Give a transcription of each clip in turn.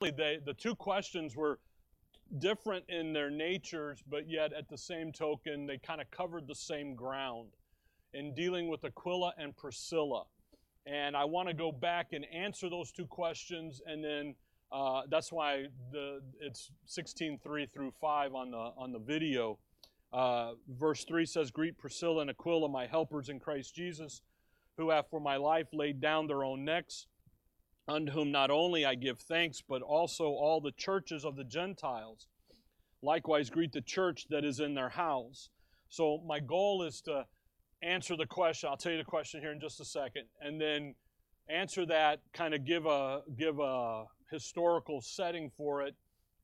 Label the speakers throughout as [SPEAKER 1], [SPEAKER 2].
[SPEAKER 1] they, the two questions were different in their natures, but yet at the same token, they kind of covered the same ground in dealing with Aquila and Priscilla. And I want to go back and answer those two questions, and then uh, that's why the it's 16:3 through 5 on the on the video. Uh, verse 3 says, Greet Priscilla and Aquila, my helpers in Christ Jesus, who have for my life laid down their own necks, unto whom not only I give thanks, but also all the churches of the Gentiles. Likewise, greet the church that is in their house. So, my goal is to answer the question. I'll tell you the question here in just a second, and then answer that, kind of give a give a historical setting for it,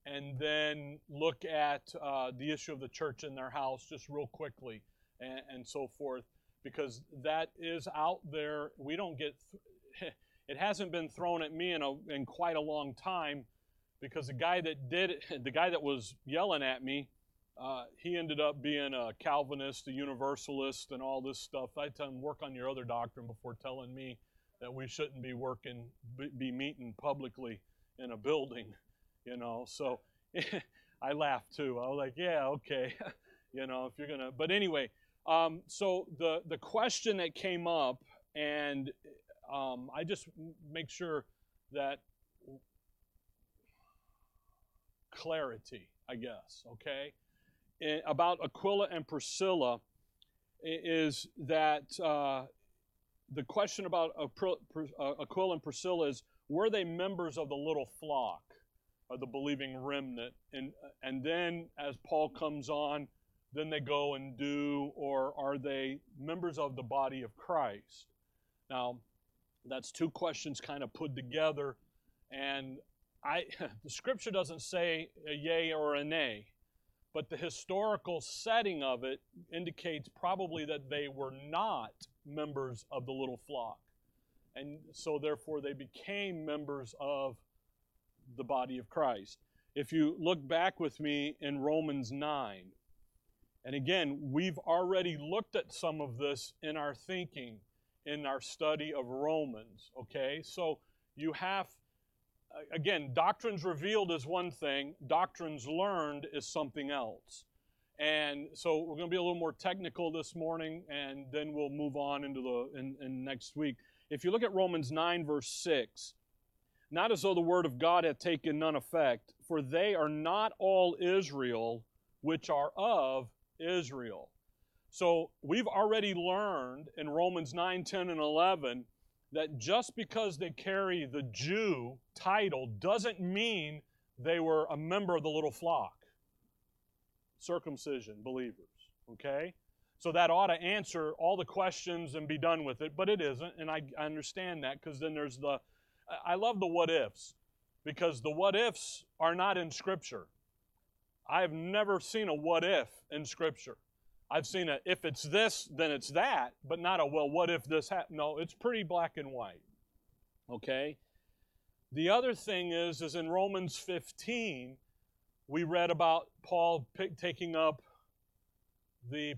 [SPEAKER 1] and then look at uh, the issue of the church in their house just real quickly, and, and so forth, because that is out there. We don't get. Th- it hasn't been thrown at me in a in quite a long time, because the guy that did it, the guy that was yelling at me uh, he ended up being a Calvinist, a Universalist, and all this stuff. I tell him, work on your other doctrine before telling me that we shouldn't be working, be meeting publicly in a building, you know. So I laughed too. I was like, yeah, okay, you know, if you're gonna. But anyway, um, so the the question that came up, and um, I just make sure that clarity, I guess, okay about Aquila and Priscilla is that uh, the question about uh, Aquila and Priscilla is were they members of the little flock of the believing remnant? And, and then as Paul comes on, then they go and do, or are they members of the body of Christ? Now, that's two questions kind of put together. And I, the scripture doesn't say a yay or a nay but the historical setting of it indicates probably that they were not members of the little flock. And so, therefore, they became members of the body of Christ. If you look back with me in Romans 9, and again, we've already looked at some of this in our thinking, in our study of Romans, okay? So you have again, doctrines revealed is one thing, doctrines learned is something else. And so we're going to be a little more technical this morning, and then we'll move on into the in, in next week. If you look at Romans 9, verse 6, not as though the word of God had taken none effect, for they are not all Israel which are of Israel. So we've already learned in Romans 9, 10, and 11 that just because they carry the Jew title doesn't mean they were a member of the little flock. Circumcision, believers. Okay? So that ought to answer all the questions and be done with it, but it isn't, and I, I understand that because then there's the. I love the what ifs because the what ifs are not in Scripture. I've never seen a what if in Scripture. I've seen a if it's this, then it's that, but not a well, what if this happened? No, it's pretty black and white. Okay? The other thing is, is in Romans 15, we read about Paul pick, taking up the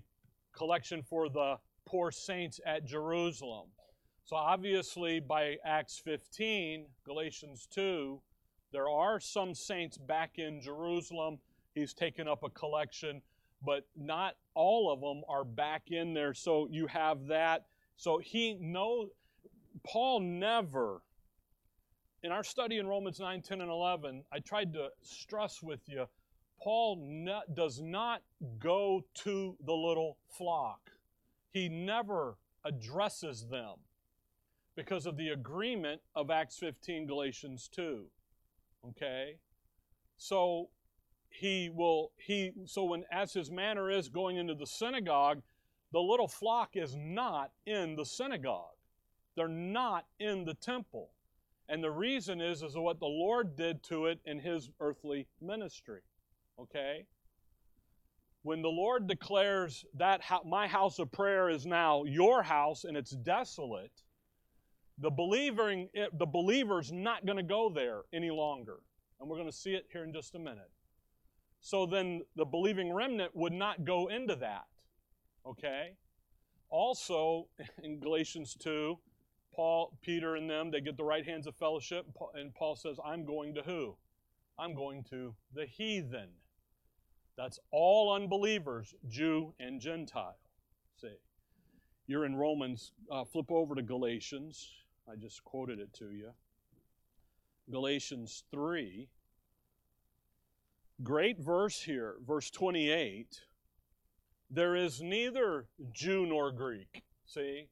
[SPEAKER 1] collection for the poor saints at Jerusalem. So obviously, by Acts 15, Galatians 2, there are some saints back in Jerusalem. He's taken up a collection but not all of them are back in there. So you have that. So he knows, Paul never, in our study in Romans 9, 10, and 11, I tried to stress with you, Paul ne- does not go to the little flock. He never addresses them because of the agreement of Acts 15, Galatians 2. Okay? So he will he so when as his manner is going into the synagogue the little flock is not in the synagogue. They're not in the temple. And the reason is is what the lord did to it in his earthly ministry okay? When the lord declares that my house of prayer is now your house and it's desolate the believing the believer's not going to go there any longer. And we're going to see it here in just a minute so then the believing remnant would not go into that. Okay? Also, in Galatians 2, Paul, Peter, and them, they get the right hands of fellowship, and Paul says, I'm going to who? I'm going to the heathen. That's all unbelievers, Jew and Gentile. See, you're in Romans. Uh, flip over to Galatians. I just quoted it to you. Galatians 3. Great verse here, verse 28. There is neither Jew nor Greek. See,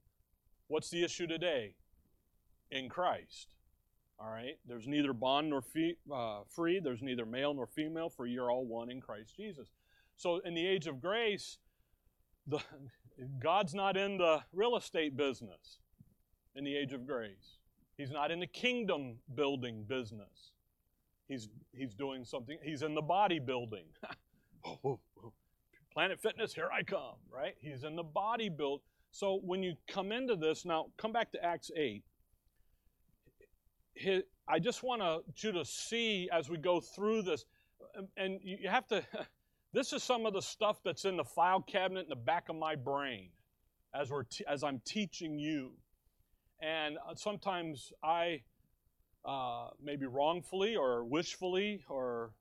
[SPEAKER 1] what's the issue today? In Christ. All right? There's neither bond nor fee, uh, free, there's neither male nor female, for you're all one in Christ Jesus. So, in the age of grace, the, God's not in the real estate business in the age of grace. He's not in the kingdom building business. He's, he's doing something, he's in the bodybuilding. Planet Fitness, here I come, right? He's in the body build. So when you come into this, now come back to Acts 8. I just want you to see as we go through this, and you have to, this is some of the stuff that's in the file cabinet in the back of my brain as, we're as I'm teaching you. And uh, sometimes I, uh, maybe wrongfully or wishfully or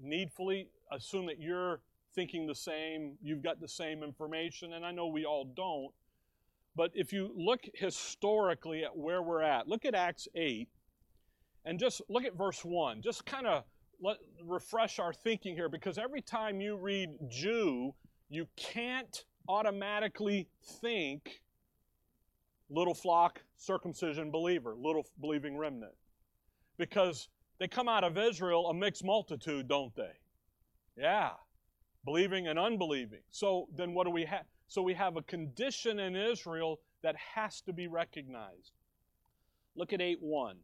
[SPEAKER 1] needfully, assume that you're thinking the same, you've got the same information, and I know we all don't. But if you look historically at where we're at, look at Acts 8 and just look at verse 1. Just kind of refresh our thinking here because every time you read Jew, you can't automatically think little flock, circumcision believer, little believing remnant. Because they come out of Israel a mixed multitude, don't they? Yeah, believing and unbelieving. So then what do we have? So we have a condition in Israel that has to be recognized. Look at 8 1.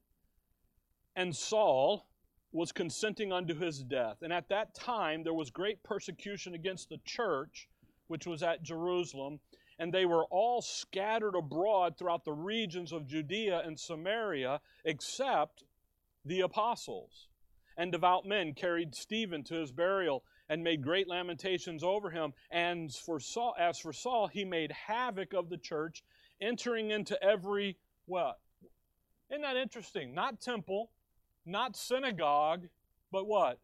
[SPEAKER 1] And Saul was consenting unto his death. And at that time there was great persecution against the church, which was at Jerusalem and they were all scattered abroad throughout the regions of Judea and Samaria, except the apostles. And devout men carried Stephen to his burial and made great lamentations over him. And for Saul, as for Saul, he made havoc of the church, entering into every what? Isn't that interesting? Not temple, not synagogue, but what?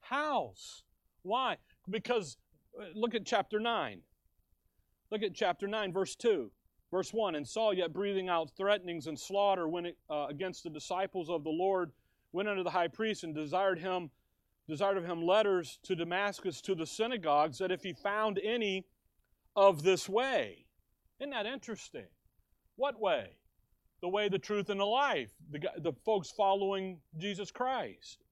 [SPEAKER 1] House. Why? Because uh, look at chapter 9. Look at chapter 9, verse 2. Verse 1 And Saul, yet breathing out threatenings and slaughter when it, uh, against the disciples of the Lord, went unto the high priest and desired him desired of him letters to Damascus to the synagogues that if he found any of this way. Isn't that interesting? What way? The way, the truth, and the life. The, the folks following Jesus Christ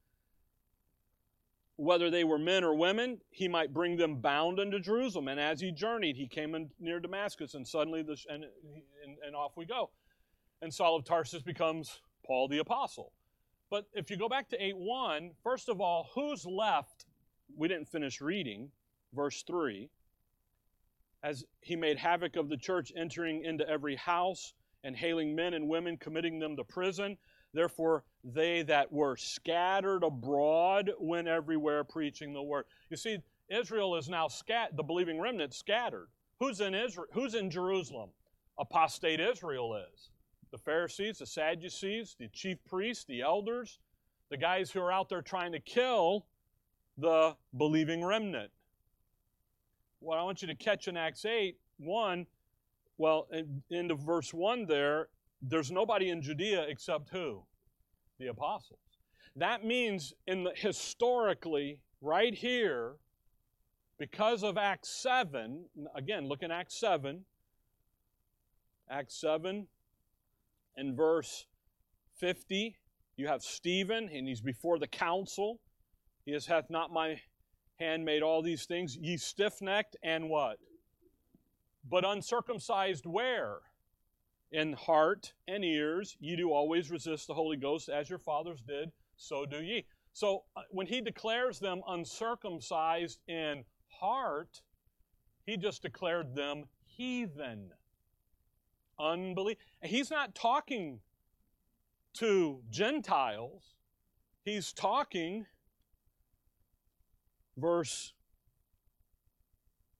[SPEAKER 1] whether they were men or women, he might bring them bound unto Jerusalem. And as he journeyed, he came in near Damascus, and suddenly, the, and, and, and off we go. And Saul of Tarsus becomes Paul the Apostle. But if you go back to 8 1, first of all, who's left? We didn't finish reading, verse 3. As he made havoc of the church, entering into every house and hailing men and women, committing them to prison. Therefore, they that were scattered abroad went everywhere preaching the word. You see, Israel is now scat the believing remnant scattered. Who's in Israel? Who's in Jerusalem? Apostate Israel is. The Pharisees, the Sadducees, the chief priests, the elders, the guys who are out there trying to kill the believing remnant. What I want you to catch in Acts 8, 1, well, in, into verse 1 there, there's nobody in Judea except who? The apostles. That means in the historically right here because of Acts 7, again, look in Acts 7. Acts 7 and verse 50, you have Stephen, and he's before the council. He hath not my hand made all these things, ye stiff necked and what? But uncircumcised where? In heart and ears, ye do always resist the Holy Ghost as your fathers did, so do ye. So uh, when he declares them uncircumcised in heart, he just declared them heathen. Unbelief. He's not talking to Gentiles. He's talking, verse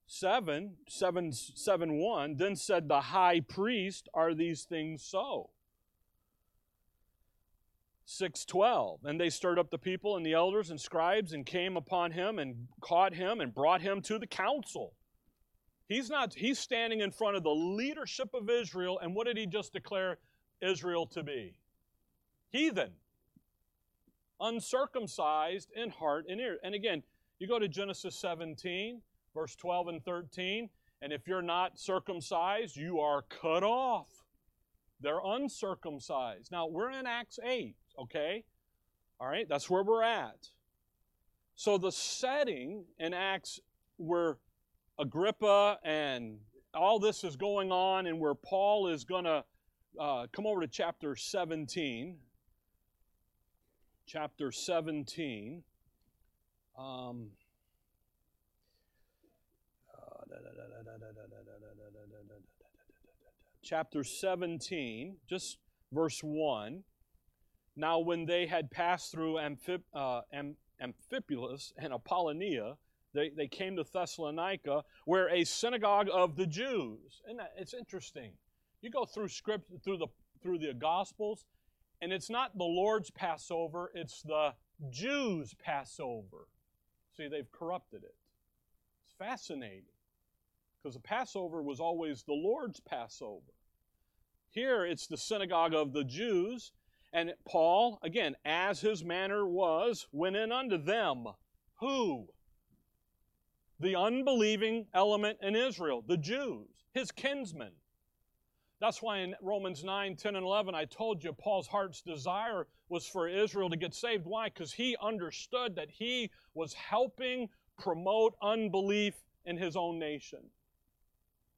[SPEAKER 1] 7, 7, 7 1, then said the high priest, Are these things so? 6:12 and they stirred up the people and the elders and scribes and came upon him and caught him and brought him to the council. He's not he's standing in front of the leadership of Israel and what did he just declare Israel to be? Heathen. Uncircumcised in heart and ear and again you go to Genesis 17 verse 12 and 13 and if you're not circumcised you are cut off they're uncircumcised now we're in Acts 8 okay? All right, that's where we're at. So the setting in Acts where Agrippa and all this is going on and where Paul is going to uh, come over to chapter 17. Chapter 17. Um, chapter 17, just verse 1. Now, when they had passed through Amphip, uh, Am, Amphipolis and Apollonia, they, they came to Thessalonica, where a synagogue of the Jews. And it's interesting. You go through script through the through the Gospels, and it's not the Lord's Passover; it's the Jews' Passover. See, they've corrupted it. It's fascinating because the Passover was always the Lord's Passover. Here, it's the synagogue of the Jews, and Paul, again, as his manner was, went in unto them. Who? The unbelieving element in Israel, the Jews, his kinsmen. That's why in Romans 9, 10, and 11, I told you Paul's heart's desire was for Israel to get saved. Why? Because he understood that he was helping promote unbelief in his own nation.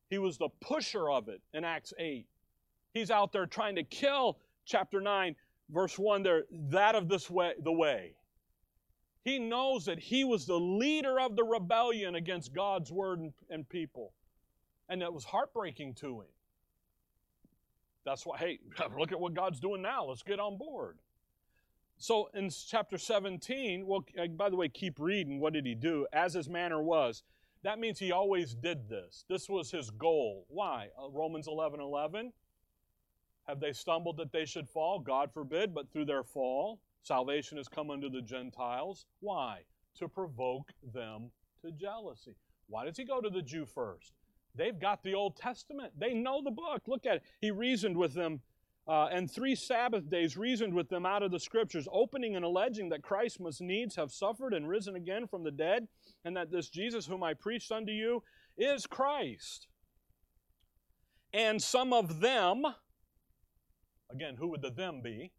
[SPEAKER 1] He was the pusher of it in Acts 8. He's out there trying to kill, chapter 9, verse 1 there, that of this way, the way. He knows that he was the leader of the rebellion against God's word and, and people. And it was heartbreaking to him. That's why, hey, look at what God's doing now. Let's get on board. So in chapter 17, well, uh, by the way, keep reading. What did he do? As his manner was. That means he always did this. This was his goal. Why? Uh, Romans 11 11. Have they stumbled that they should fall? God forbid, but through their fall, salvation has come unto the Gentiles. Why? To provoke them to jealousy. Why does he go to the Jew first? They've got the Old Testament. They know the book. Look at it. He reasoned with them, uh, and three Sabbath days reasoned with them out of the Scriptures, opening and alleging that Christ must needs have suffered and risen again from the dead, and that this Jesus whom I preached unto you is Christ. And some of them, Again, who would the them be?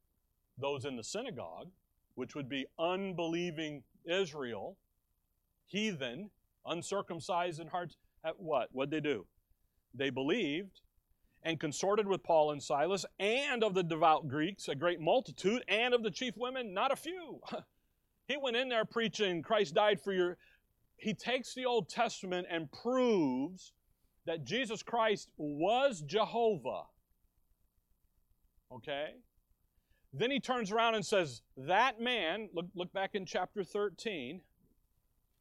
[SPEAKER 1] Those in the synagogue, which would be unbelieving Israel, heathen, uncircumcised in heart. At what? What'd they do? They believed and consorted with Paul and Silas, and of the devout Greeks, a great multitude, and of the chief women, not a few. he went in there preaching, Christ died for your. He takes the Old Testament and proves that Jesus Christ was Jehovah Okay? Then he turns around and says, That man, look, look back in chapter 13.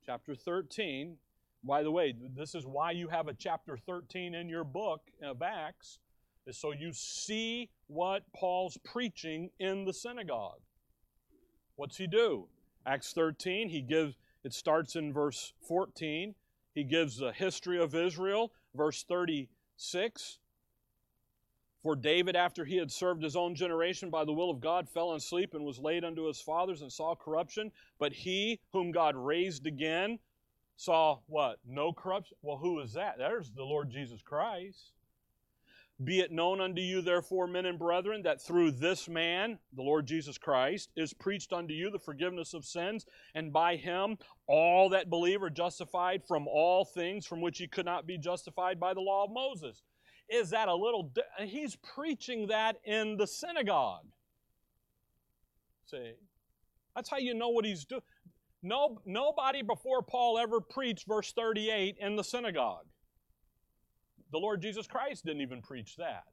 [SPEAKER 1] Chapter 13. By the way, this is why you have a chapter 13 in your book of Acts, is so you see what Paul's preaching in the synagogue. What's he do? Acts 13, he gives, it starts in verse 14. He gives the history of Israel, verse 36. For David, after he had served his own generation by the will of God, fell asleep and was laid unto his fathers and saw corruption. But he, whom God raised again, saw what? No corruption. Well, who is that? There's the Lord Jesus Christ. Be it known unto you, therefore, men and brethren, that through this man, the Lord Jesus Christ, is preached unto you the forgiveness of sins, and by him all that believe are justified from all things from which ye could not be justified by the law of Moses is that a little, he's preaching that in the synagogue. See? That's how you know what he's doing. No, nobody before Paul ever preached verse 38 in the synagogue. The Lord Jesus Christ didn't even preach that.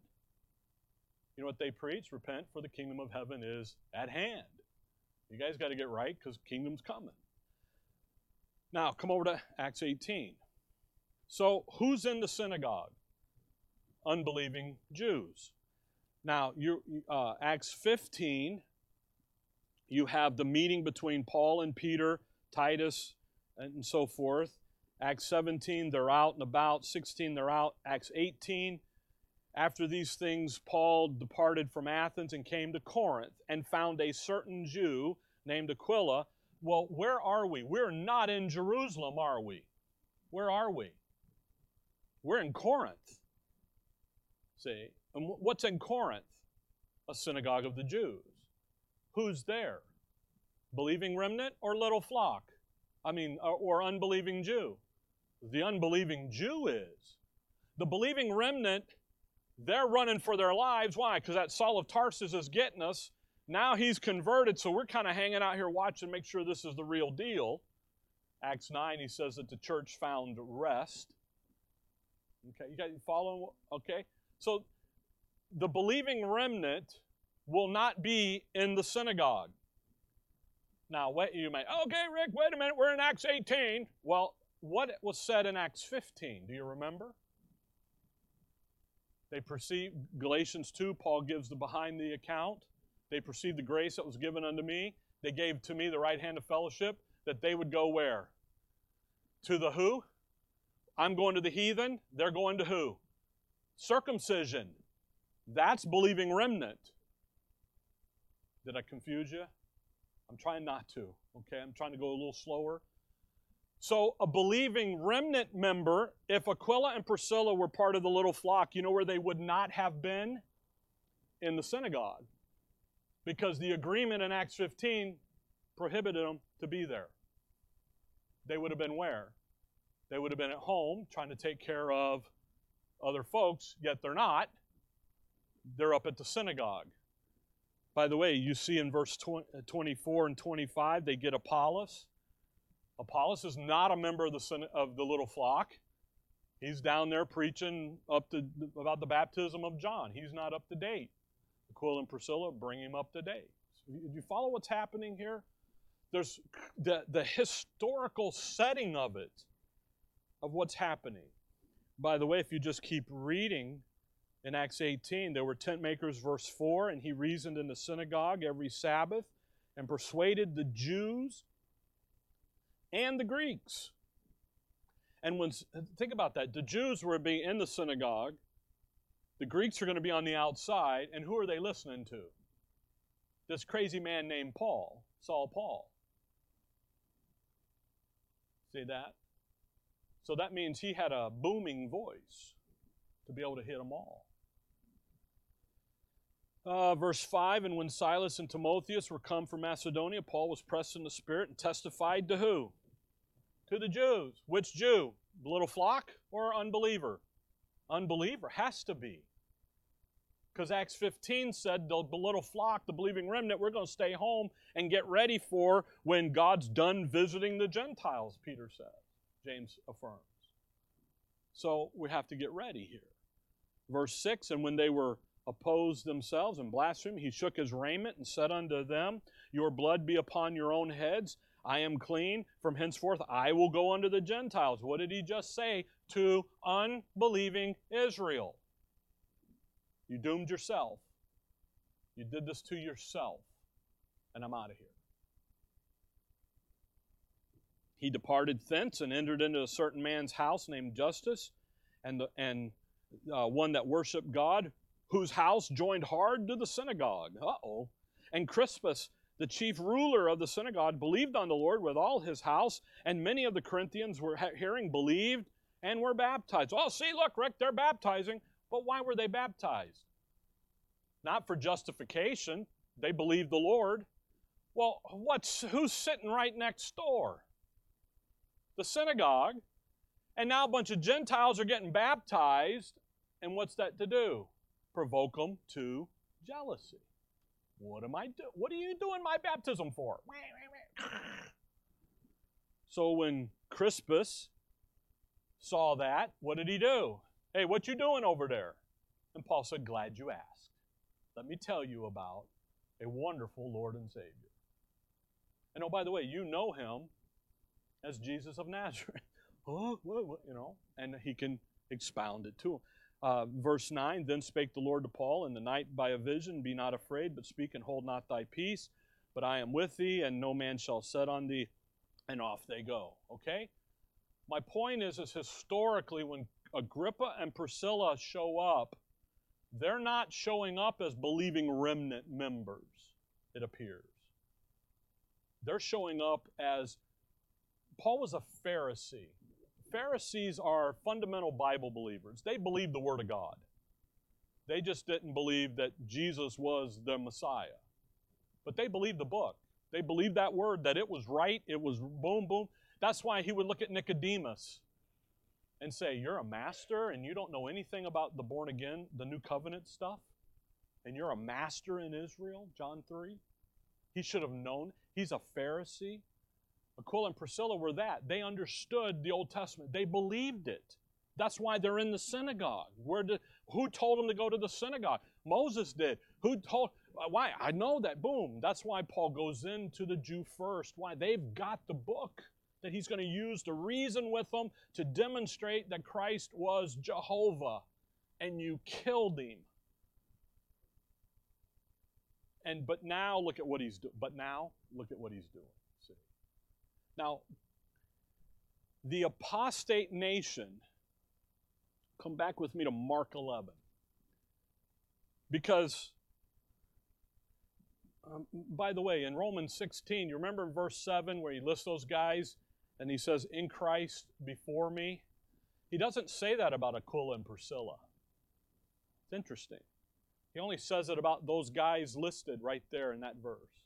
[SPEAKER 1] You know what they preach? Repent, for the kingdom of heaven is at hand. You guys got to get right because kingdom's coming. Now, come over to Acts 18. So, who's in the synagogue? unbelieving Jews. Now, you, uh, Acts 15, You have the meeting between Paul and Peter, Titus, and so forth. Acts 17, they're out and about. 16, they're out. Acts 18, after these things, Paul departed from Athens and came to Corinth and found a certain Jew named Aquila. Well, where are we? We're not in Jerusalem, are we? Where are we? We're in Corinth. See? And what's in Corinth? A synagogue of the Jews. Who's there? Believing remnant or little flock? I mean, or, or unbelieving Jew? The unbelieving Jew is. The believing remnant they're running for their lives. Why? Because that Saul of Tarsus is getting us. Now he's converted, so we're kind of hanging out here watching, make sure this is the real deal. Acts 9, he says that the church found rest. Okay, you you following? Okay, so the believing remnant will not be in the synagogue. Now, what you may, okay, Rick, wait a minute, we're in Acts 18. Well, what was said in Acts 15? Do you remember? They perceived, Galatians 2, Paul gives the behind the account. They perceived the grace that was given unto me. They gave to me the right hand of fellowship that they would go where? To the who? I'm going to the heathen. They're going to who? Circumcision. That's believing remnant. Did I confuse you? I'm trying not to. Okay, I'm trying to go a little slower. So, a believing remnant member, if Aquila and Priscilla were part of the little flock, you know where they would not have been? In the synagogue. Because the agreement in Acts 15 prohibited them to be there. They would have been where? They would have been at home trying to take care of other folks, yet they're not. They're up at the synagogue. By the way, you see in verse 24 and 25, they get Apollos Apollos is not a member of the, of the little flock. He's down there preaching up to, about the baptism of John. He's not up to date. Aquila and Priscilla bring him up to date. So you follow what's happening here? There's the, the historical setting of it, of what's happening. By the way, if you just keep reading in Acts 18, there were tent makers, verse 4, and he reasoned in the synagogue every Sabbath and persuaded the Jews and the Greeks. And when think about that, the Jews were being in the synagogue, the Greeks are going to be on the outside, and who are they listening to? This crazy man named Paul, Saul Paul. See that? So that means he had a booming voice to be able to hit them all. Uh, verse 5 And when Silas and Timotheus were come from Macedonia, Paul was pressed in the Spirit and testified to who? To the Jews. Which Jew? Little flock or unbeliever? Unbeliever has to be. Because Acts 15 said the little flock, the believing remnant, we're going to stay home and get ready for when God's done visiting the Gentiles, Peter says. James affirms. So we have to get ready here. Verse 6 And when they were opposed themselves and blasphemed, he shook his raiment and said unto them, Your blood be upon your own heads. I am clean. From henceforth, I will go unto the Gentiles. What did he just say to unbelieving Israel? You doomed yourself. You did this to yourself. And I'm out of here. He departed thence and entered into a certain man's house named Justus, and, the, and uh, one that worshiped God, whose house joined hard to the synagogue. Uh oh. And Crispus, the chief ruler of the synagogue, believed on the Lord with all his house, and many of the Corinthians were hearing, believed, and were baptized. Oh, see, look, Rick, they're baptizing. But why were they baptized? Not for justification. They believed the Lord. Well, what's who's sitting right next door? The synagogue. And now a bunch of Gentiles are getting baptized. And what's that to do? Provoke them to jealousy. What am I do? What are you doing my baptism for? So when Crispus saw that, what did he do? Hey, what you doing over there? And Paul said, Glad you asked. Let me tell you about a wonderful Lord and Savior. And oh, by the way, you know him as Jesus of Nazareth. you know, and he can expound it to him. Uh, verse 9 Then spake the Lord to Paul in the night by a vision, Be not afraid, but speak and hold not thy peace, but I am with thee, and no man shall set on thee. And off they go. Okay? My point is, is historically, when Aquila and Priscilla show up, they're not showing up as believing remnant members, it appears. They're showing up as Paul was a Pharisee. Pharisees are fundamental Bible believers. They believe the Word of God. They just didn't believe that Jesus was the Messiah. But they believed the book. They believed that word, that it was right, it was boom, boom. That's why he would look at Nicodemus and say, You're a master and you don't know anything about the born again, the new covenant stuff, and you're a master in Israel, John 3. He should have known. He's a Pharisee. Aquila and Priscilla were that. They understood the Old Testament, they believed it. That's why they're in the synagogue. Where did, who told them to go to the synagogue? Moses did. Who told? Uh, why? I know that. Boom. That's why Paul goes into the Jew first. Why? They've got the book that he's going to use to reason with them to demonstrate that Christ was Jehovah and you killed him. And but now look at what he's doing. But now look at what he's doing. Now the apostate nation come back with me to Mark 11. Because um, by the way, in Romans 16, you remember in verse 7 where he lists those guys and he says, In Christ before me. He doesn't say that about Aquila and Priscilla. It's interesting. He only says it about those guys listed right there in that verse.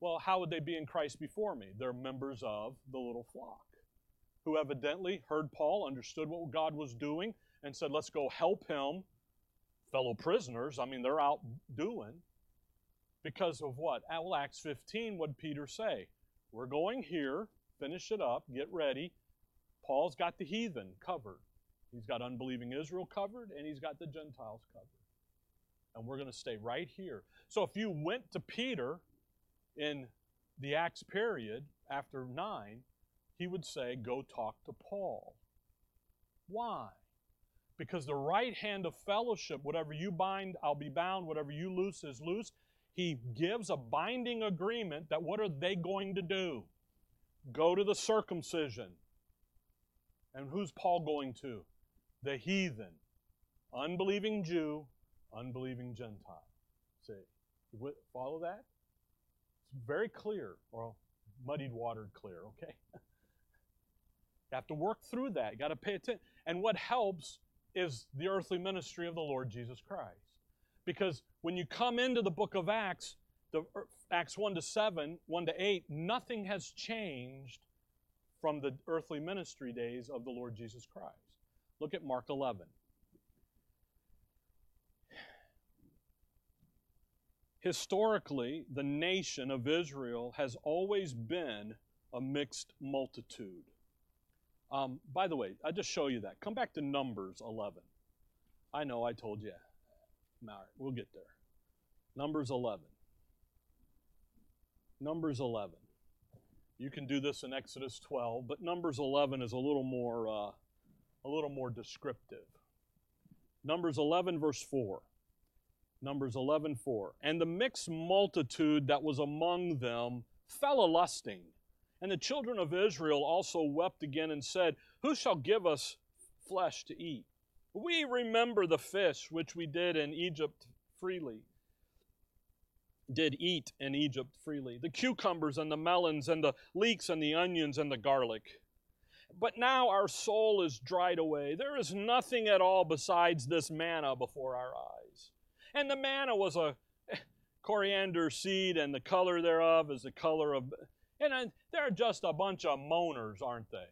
[SPEAKER 1] Well, how would they be in Christ before me? They're members of the little flock who evidently heard Paul, understood what God was doing, and said, Let's go help him. Fellow prisoners, I mean, they're out doing. Because of what? Well, Acts 15, what Peter say? We're going here finish it up, get ready. Paul's got the heathen covered. He's got unbelieving Israel covered, and he's got the Gentiles covered. And we're going to stay right here. So if you went to Peter in the Acts period after 9, he would say, Go talk to Paul. Why? Because the right hand of fellowship, whatever you bind, I'll be bound, whatever you loose is loose. He gives a binding agreement that what are they going to do? Go to the circumcision. And who's Paul going to? The heathen. Unbelieving Jew, unbelieving Gentile. See, follow that? Very clear, or muddied watered clear, okay? you have to work through that. You got to pay attention. And what helps is the earthly ministry of the Lord Jesus Christ. Because when you come into the book of Acts, the Acts 1 to 7, 1 to 8, nothing has changed from the earthly ministry days of the Lord Jesus Christ. Look at Mark 11. Historically, the nation of Israel has always been a mixed multitude. Um, by the way, I just show you that. Come back to Numbers 11. I know I told you. All right, we'll get there. Numbers 11. Numbers 11. You can do this in Exodus 12, but Numbers 11 is a little more uh, a little more descriptive. Numbers 11 verse 4. Numbers 11 4. And the mixed multitude that was among them fell a lusting. And the children of Israel also wept again and said, Who shall give us flesh to eat? We remember the fish which we did in Egypt freely did eat in Egypt freely the cucumbers and the melons and the leeks and the onions and the garlic. But now our soul is dried away. There is nothing at all besides this manna before our eyes. And the manna was a coriander seed, and the color thereof is the color of. And they're just a bunch of moaners, aren't they?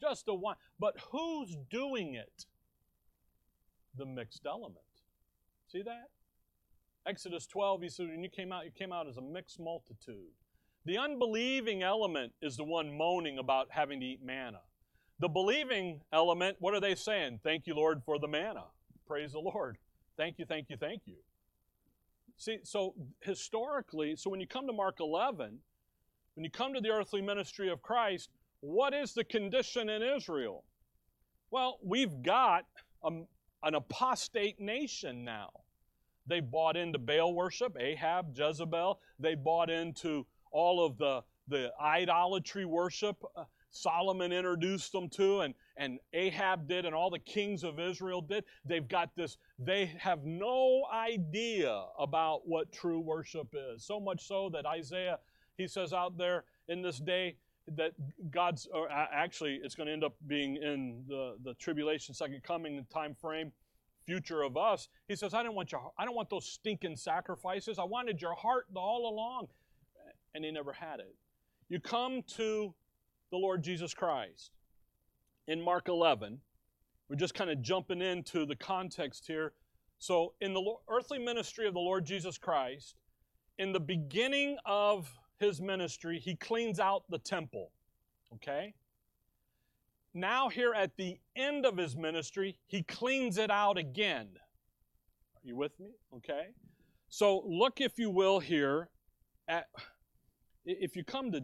[SPEAKER 1] Just a one. But who's doing it? The mixed element. See that? Exodus 12, he said, when you came out, you came out as a mixed multitude. The unbelieving element is the one moaning about having to eat manna. The believing element, what are they saying? Thank you, Lord, for the manna. Praise the Lord. Thank you, thank you, thank you. See, so historically, so when you come to Mark 11, when you come to the earthly ministry of Christ, what is the condition in Israel? Well, we've got a, an apostate nation now. They bought into Baal worship, Ahab, Jezebel. They bought into all of the, the idolatry worship uh, Solomon introduced them to, and, and Ahab did, and all the kings of Israel did. They've got this, they have no idea about what true worship is. So much so that Isaiah, he says out there in this day, that God's, or actually, it's going to end up being in the, the tribulation, second coming time frame future of us. He says, I don't want your I don't want those stinking sacrifices. I wanted your heart all along. And he never had it. You come to the Lord Jesus Christ. In Mark 11, we're just kind of jumping into the context here. So, in the earthly ministry of the Lord Jesus Christ, in the beginning of his ministry, he cleans out the temple. Okay? Now, here at the end of his ministry, he cleans it out again. Are you with me? Okay. So, look, if you will, here at, if you come to,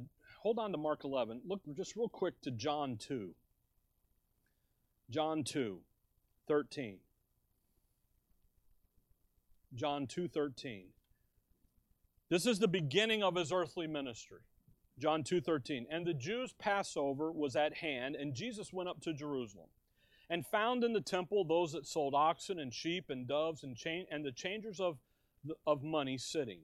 [SPEAKER 1] hold on to Mark 11, look just real quick to John 2. John 2, 13. John 2, 13. This is the beginning of his earthly ministry. John 2:13. And the Jews' Passover was at hand, and Jesus went up to Jerusalem, and found in the temple those that sold oxen and sheep and doves and cha- and the changers of of money sitting.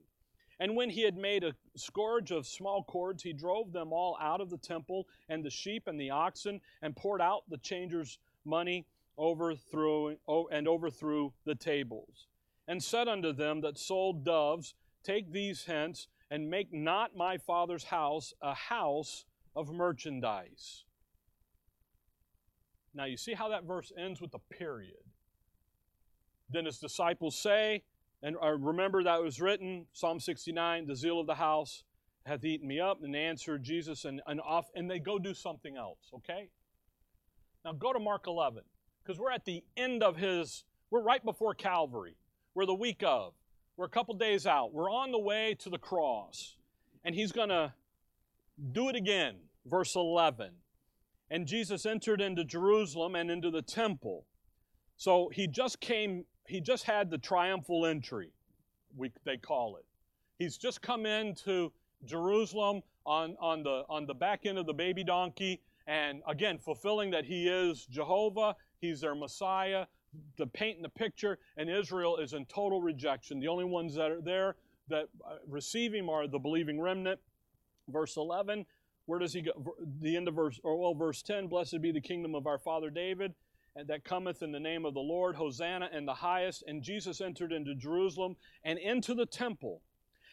[SPEAKER 1] And when he had made a scourge of small cords, he drove them all out of the temple, and the sheep and the oxen, and poured out the changers' money overthrew and overthrew the tables. And said unto them that sold doves, Take these hence, and make not my father's house a house of merchandise. Now, you see how that verse ends with a period. Then his disciples say, and remember that was written, Psalm 69, the zeal of the house hath eaten me up, and answered Jesus, and, and off, and they go do something else, okay? Now go to Mark 11, because we're at the end of his, we're right before Calvary. We're the week of. We're a couple days out. We're on the way to the cross. And he's going to do it again. Verse 11. And Jesus entered into Jerusalem and into the temple. So he just came, he just had the triumphal entry, we, they call it. He's just come into Jerusalem on, on, the, on the back end of the baby donkey, and again, fulfilling that he is Jehovah, he's their Messiah, the painting the picture, and Israel is in total rejection. The only ones that are there that uh, receive him are the believing remnant. Verse 11, where does he go? The end of verse, or well, verse 10, blessed be the kingdom of our father David, that cometh in the name of the Lord, Hosanna in the highest. And Jesus entered into Jerusalem and into the temple.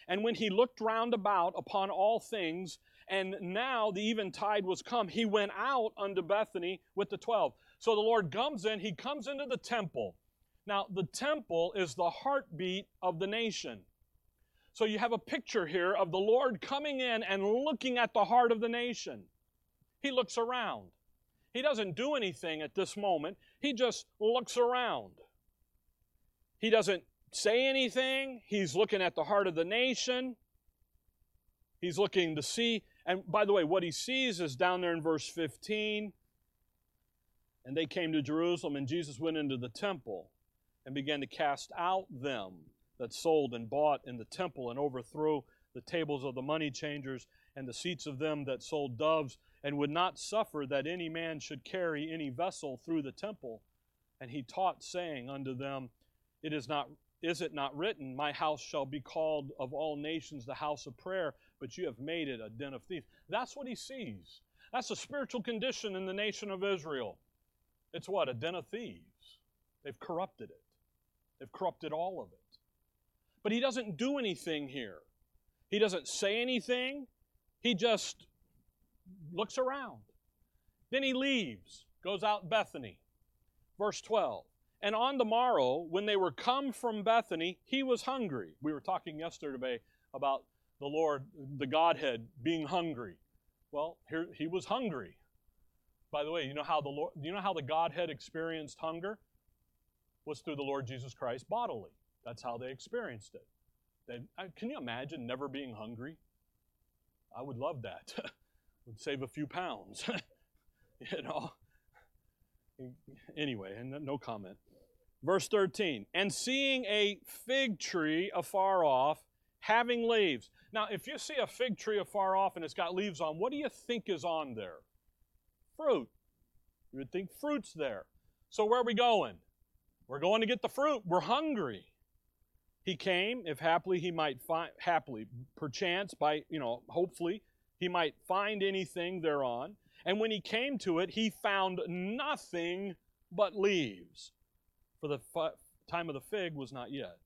[SPEAKER 1] And when he looked round about upon all things, and now the eventide was come, he went out unto Bethany with the twelve. So the Lord comes in, he comes into the temple. Now, the temple is the heartbeat of the nation. So you have a picture here of the Lord coming in and looking at the heart of the nation. He looks around. He doesn't do anything at this moment, he just looks around. He doesn't say anything. He's looking at the heart of the nation. He's looking to see. And by the way, what he sees is down there in verse 15. And they came to Jerusalem, and Jesus went into the temple and began to cast out them that sold and bought in the temple, and overthrew the tables of the money changers and the seats of them that sold doves, and would not suffer that any man should carry any vessel through the temple. And he taught, saying unto them, It is not is it not written, My house shall be called of all nations the house of prayer, but you have made it a den of thieves? That's what he sees. That's the spiritual condition in the nation of Israel. It's what? A den of thieves. They've corrupted it, they've corrupted all of it. But he doesn't do anything here. He doesn't say anything. He just looks around. Then he leaves, goes out Bethany. Verse 12. And on the morrow, when they were come from Bethany, he was hungry. We were talking yesterday about the Lord, the Godhead, being hungry. Well, here he was hungry. By the way, you know how the Lord, you know how the Godhead experienced hunger? Was through the Lord Jesus Christ bodily. That's how they experienced it. They, can you imagine never being hungry? I would love that. would save a few pounds. you know. Anyway, and no comment. Verse 13, and seeing a fig tree afar off, having leaves. Now, if you see a fig tree afar off and it's got leaves on, what do you think is on there? Fruit. You would think fruit's there. So, where are we going? We're going to get the fruit. We're hungry. He came, if happily he might find, happily, perchance, by, you know, hopefully, he might find anything thereon. And when he came to it, he found nothing but leaves for the time of the fig was not yet.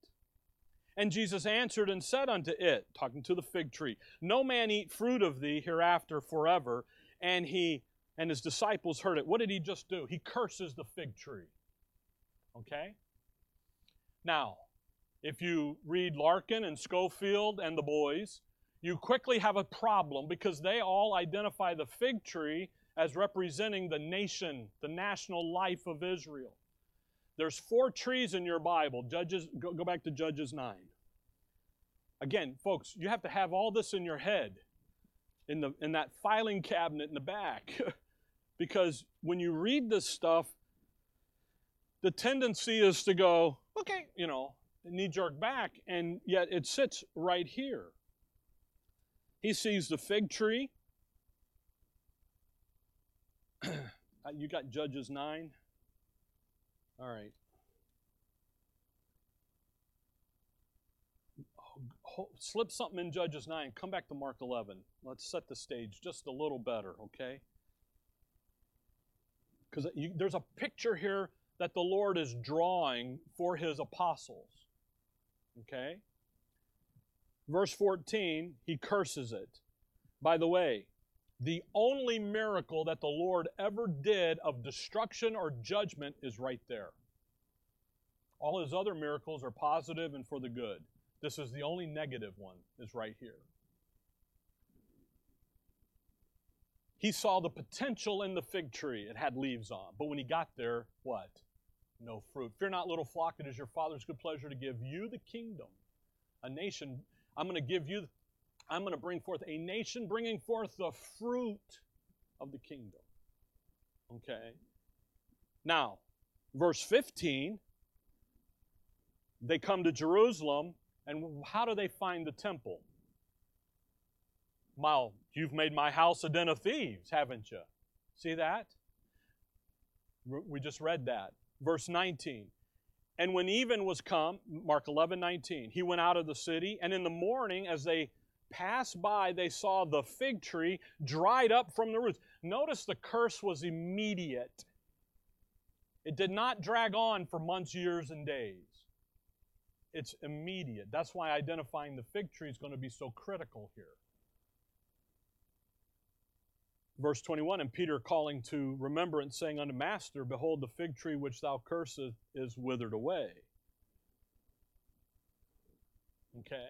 [SPEAKER 1] And Jesus answered and said unto it, talking to the fig tree, No man eat fruit of thee hereafter forever. And he and his disciples heard it. What did he just do? He curses the fig tree. Okay? Now, if you read Larkin and Scofield and the boys, you quickly have a problem because they all identify the fig tree as representing the nation, the national life of Israel. There's four trees in your Bible. Judges, go, go back to Judges 9. Again, folks, you have to have all this in your head, in, the, in that filing cabinet in the back. because when you read this stuff, the tendency is to go, okay, you know, knee jerk back, and yet it sits right here. He sees the fig tree. Uh, you got Judges 9. All right. Oh, slip something in Judges 9. Come back to Mark 11. Let's set the stage just a little better, okay? Because there's a picture here that the Lord is drawing for his apostles, okay? Verse 14, he curses it. By the way, the only miracle that the Lord ever did of destruction or judgment is right there. All his other miracles are positive and for the good. This is the only negative one, is right here. He saw the potential in the fig tree. It had leaves on. But when he got there, what? No fruit. Fear not, little flock, it is your Father's good pleasure to give you the kingdom. A nation, I'm going to give you I'm going to bring forth a nation bringing forth the fruit of the kingdom. Okay? Now, verse 15, they come to Jerusalem, and how do they find the temple? Well, you've made my house a den of thieves, haven't you? See that? We just read that. Verse 19. And when even was come, Mark 11, 19, he went out of the city, and in the morning, as they passed by, they saw the fig tree dried up from the roots. Notice the curse was immediate. It did not drag on for months, years, and days. It's immediate. That's why identifying the fig tree is going to be so critical here. Verse 21 And Peter calling to remembrance, saying unto Master, Behold, the fig tree which thou cursest is withered away. Okay?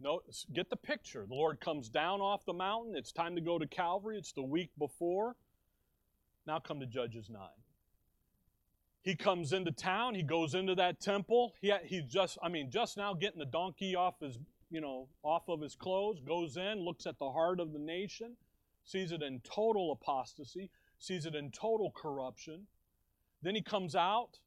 [SPEAKER 1] No, get the picture. The Lord comes down off the mountain. It's time to go to Calvary. It's the week before. Now come to Judges 9. He comes into town. He goes into that temple. He, he just, I mean, just now getting the donkey off his, you know, off of his clothes, goes in, looks at the heart of the nation, sees it in total apostasy, sees it in total corruption. Then he comes out,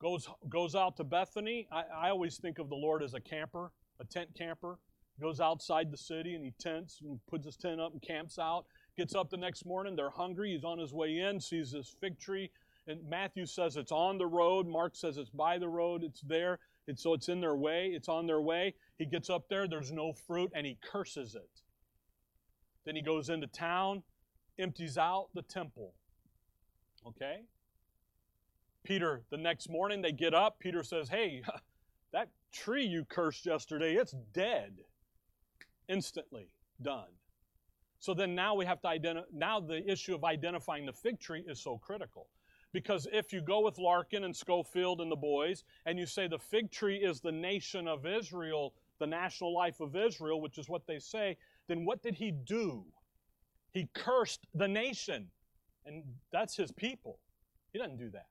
[SPEAKER 1] goes, goes out to Bethany. I, I always think of the Lord as a camper, a tent camper goes outside the city and he tents and puts his tent up and camps out. Gets up the next morning, they're hungry. He's on his way in, sees this fig tree. And Matthew says it's on the road. Mark says it's by the road. It's there. And so it's in their way. It's on their way. He gets up there. There's no fruit and he curses it. Then he goes into town, empties out the temple. Okay? Peter, the next morning, they get up. Peter says, Hey, that tree you cursed yesterday, it's dead instantly done. So then now we have to identify, now the issue of identifying the fig tree is so critical. Because if you go with Larkin and Scofield and the boys, and you say the fig tree is the nation of Israel, the national life of Israel, which is what they say, then what did he do? He cursed the nation. And that's his people. He doesn't do that.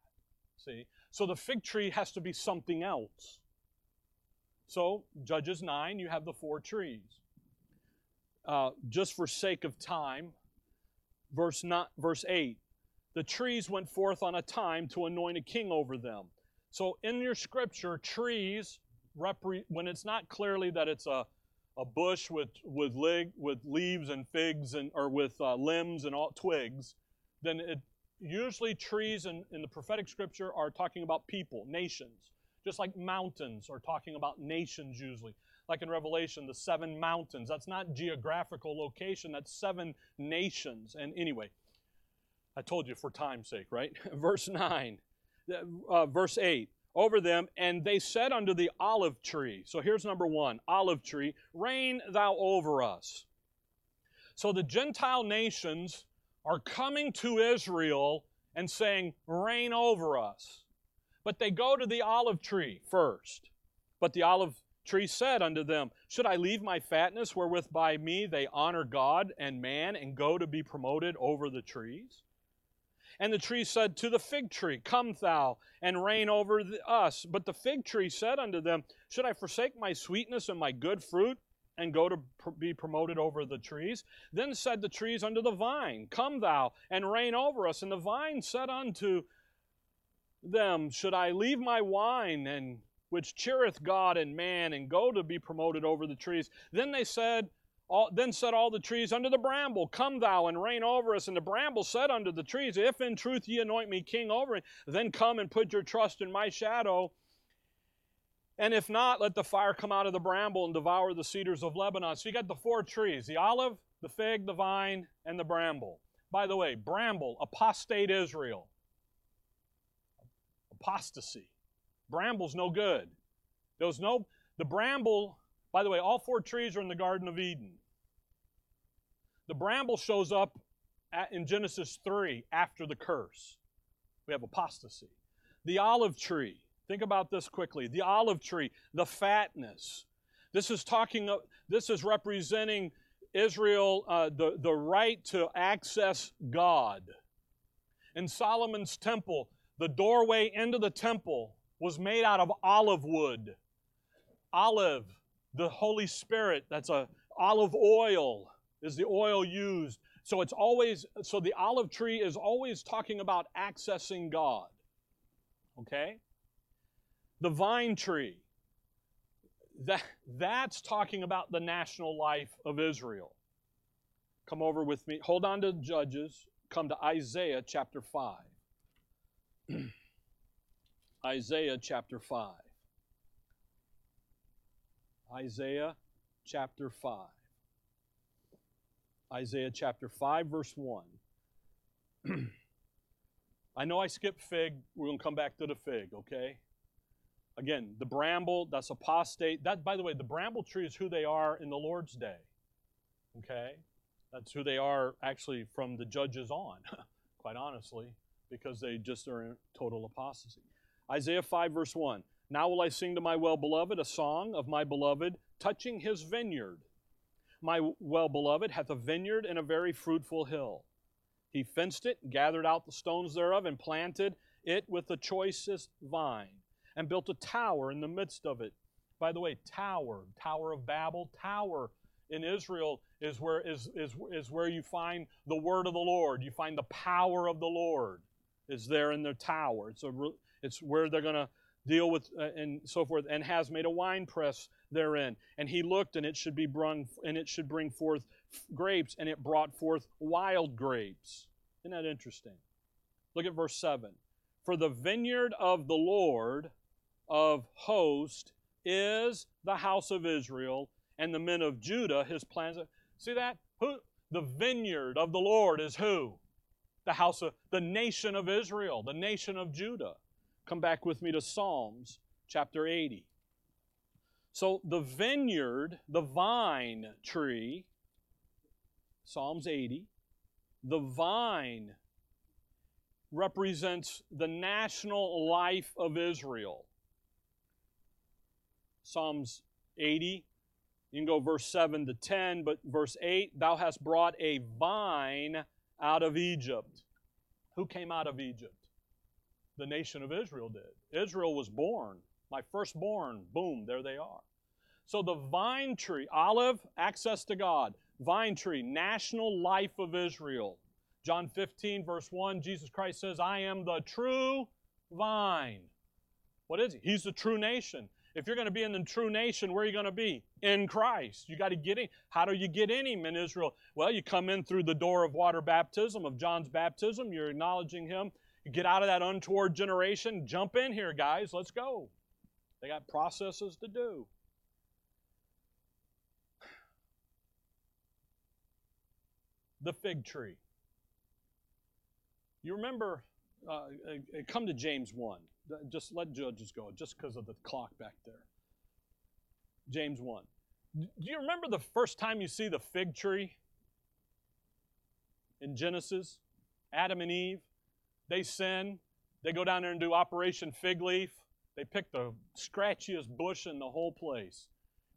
[SPEAKER 1] See? So the fig tree has to be something else. So, Judges 9, you have the four trees uh, just for sake of time, verse, not, verse 8 the trees went forth on a time to anoint a king over them. So in your scripture, trees, repre- when it's not clearly that it's a, a bush with, with, leg, with leaves and figs and, or with uh, limbs and all twigs, then it, usually trees in, in the prophetic scripture are talking about people, nations. Just like mountains are talking about nations usually. Like in Revelation, the seven mountains. That's not geographical location, that's seven nations. And anyway, I told you for time's sake, right? verse 9, uh, verse 8 over them, and they said unto the olive tree. So here's number one olive tree, reign thou over us. So the Gentile nations are coming to Israel and saying, reign over us. But they go to the olive tree first. But the olive tree said unto them, Should I leave my fatness wherewith by me they honor God and man and go to be promoted over the trees? And the tree said to the fig tree, Come thou and reign over us. But the fig tree said unto them, Should I forsake my sweetness and my good fruit and go to be promoted over the trees? Then said the trees unto the vine, Come thou and reign over us. And the vine said unto them, Should I leave my wine and which cheereth God and man and go to be promoted over the trees? Then they said, all, then said all the trees unto the bramble, Come thou and reign over us. And the bramble said unto the trees, If in truth ye anoint me king over it, then come and put your trust in my shadow. And if not, let the fire come out of the bramble and devour the cedars of Lebanon. So you got the four trees the olive, the fig, the vine, and the bramble. By the way, bramble, apostate Israel. Apostasy. Bramble's no good. There was no, the bramble by the way, all four trees are in the Garden of Eden. The bramble shows up at, in Genesis 3 after the curse. We have apostasy. The olive tree, think about this quickly. The olive tree, the fatness. This is talking, this is representing Israel, uh, the, the right to access God. In Solomon's temple, the doorway into the temple was made out of olive wood. Olive the Holy Spirit, that's a olive oil is the oil used. So it's always so the olive tree is always talking about accessing God. Okay? The vine tree that that's talking about the national life of Israel. Come over with me. Hold on to Judges. Come to Isaiah chapter 5. Isaiah chapter 5. Isaiah chapter 5. Isaiah chapter 5, verse 1. I know I skipped fig. We're going to come back to the fig, okay? Again, the bramble, that's apostate. That, by the way, the bramble tree is who they are in the Lord's day. Okay? That's who they are actually from the judges on, quite honestly, because they just are in total apostasy. Isaiah 5, verse 1. Now will I sing to my well beloved a song of my beloved touching his vineyard. My well beloved hath a vineyard in a very fruitful hill. He fenced it, gathered out the stones thereof, and planted it with the choicest vine, and built a tower in the midst of it. By the way, tower, Tower of Babel, tower in Israel is where is, is, is where you find the word of the Lord. You find the power of the Lord is there in the tower. It's a it's where they're going to deal with uh, and so forth and has made a wine press therein. And he looked and it should be brung and it should bring forth grapes and it brought forth wild grapes. Isn't that interesting? Look at verse 7 for the vineyard of the lord of host is the house of israel and the men of judah his plans. See that? Who? The vineyard of the lord is who? The house of the nation of israel the nation of judah Come back with me to Psalms chapter 80. So the vineyard, the vine tree, Psalms 80, the vine represents the national life of Israel. Psalms 80, you can go verse 7 to 10, but verse 8, thou hast brought a vine out of Egypt. Who came out of Egypt? The nation of Israel did. Israel was born. My firstborn, boom, there they are. So the vine tree, olive, access to God. Vine tree, national life of Israel. John 15, verse 1, Jesus Christ says, I am the true vine. What is he? He's the true nation. If you're going to be in the true nation, where are you going to be? In Christ. You got to get in. How do you get in him in Israel? Well, you come in through the door of water baptism, of John's baptism. You're acknowledging him. Get out of that untoward generation. Jump in here, guys. Let's go. They got processes to do. The fig tree. You remember, uh come to James 1. Just let judges go, just because of the clock back there. James 1. Do you remember the first time you see the fig tree in Genesis? Adam and Eve, they sin. They go down there and do Operation Fig Leaf. They pick the scratchiest bush in the whole place.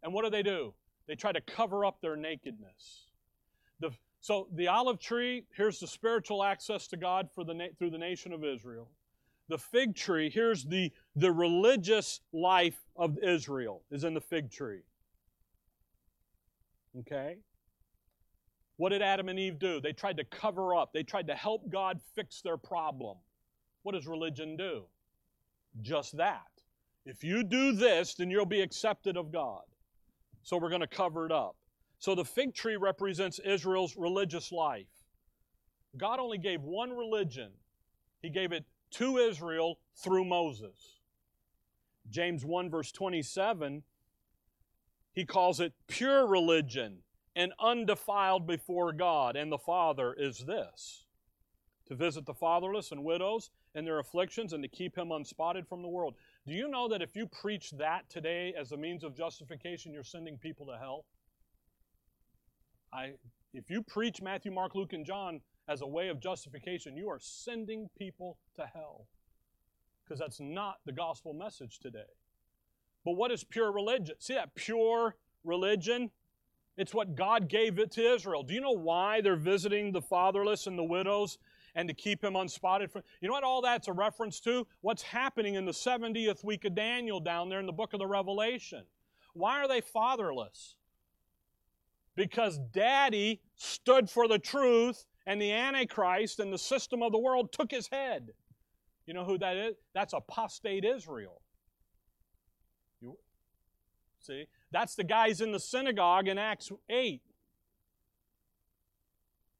[SPEAKER 1] And what do they do? They try to cover up their nakedness. The, so the olive tree, here's the spiritual access to God for the, through the nation of Israel the fig tree, here's the, the religious life of Israel is in the fig tree. Okay? What did Adam and Eve do? They tried to cover up, they tried to help God fix their problem. What does religion do? Just that. If you do this, then you'll be accepted of God. So we're going to cover it up. So the fig tree represents Israel's religious life. God only gave one religion. He gave it to Israel through Moses. James 1, verse 27, he calls it pure religion and undefiled before God and the Father is this to visit the fatherless and widows in their afflictions and to keep him unspotted from the world. Do you know that if you preach that today as a means of justification, you're sending people to hell? I, if you preach Matthew, Mark, Luke, and John as a way of justification, you are sending people to hell. Because that's not the gospel message today. But what is pure religion? See that pure religion? It's what God gave it to Israel. Do you know why they're visiting the fatherless and the widows and to keep him unspotted from You know what all that's a reference to? What's happening in the 70th week of Daniel down there in the book of the Revelation. Why are they fatherless? Because daddy stood for the truth and the Antichrist and the system of the world took his head. You know who that is? That's apostate Israel. You, see? That's the guys in the synagogue in Acts 8.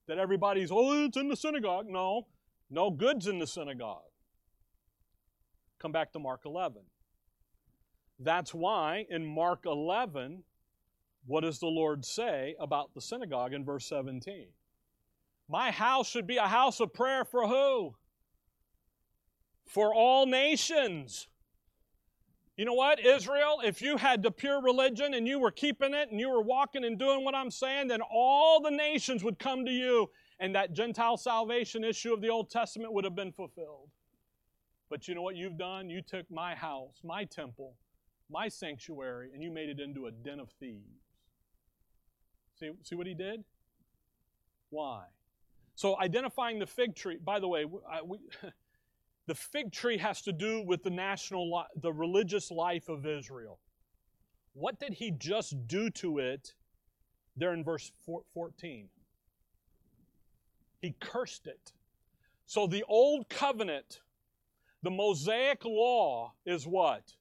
[SPEAKER 1] That everybody's, oh, it's in the synagogue. No, no goods in the synagogue. Come back to Mark 11. That's why in Mark 11, what does the Lord say about the synagogue in verse 17? My house should be a house of prayer for who? For all nations. You know what, Israel? If you had the pure religion and you were keeping it and you were walking and doing what I'm saying, then all the nations would come to you and that Gentile salvation issue of the Old Testament would have been fulfilled. But you know what you've done? You took my house, my temple, my sanctuary, and you made it into a den of thieves. See, see what he did? Why? So identifying the fig tree, by the way, I, we, the fig tree has to do with the national, the religious life of Israel. What did he just do to it there in verse 14? He cursed it. So the old covenant, the Mosaic law is what?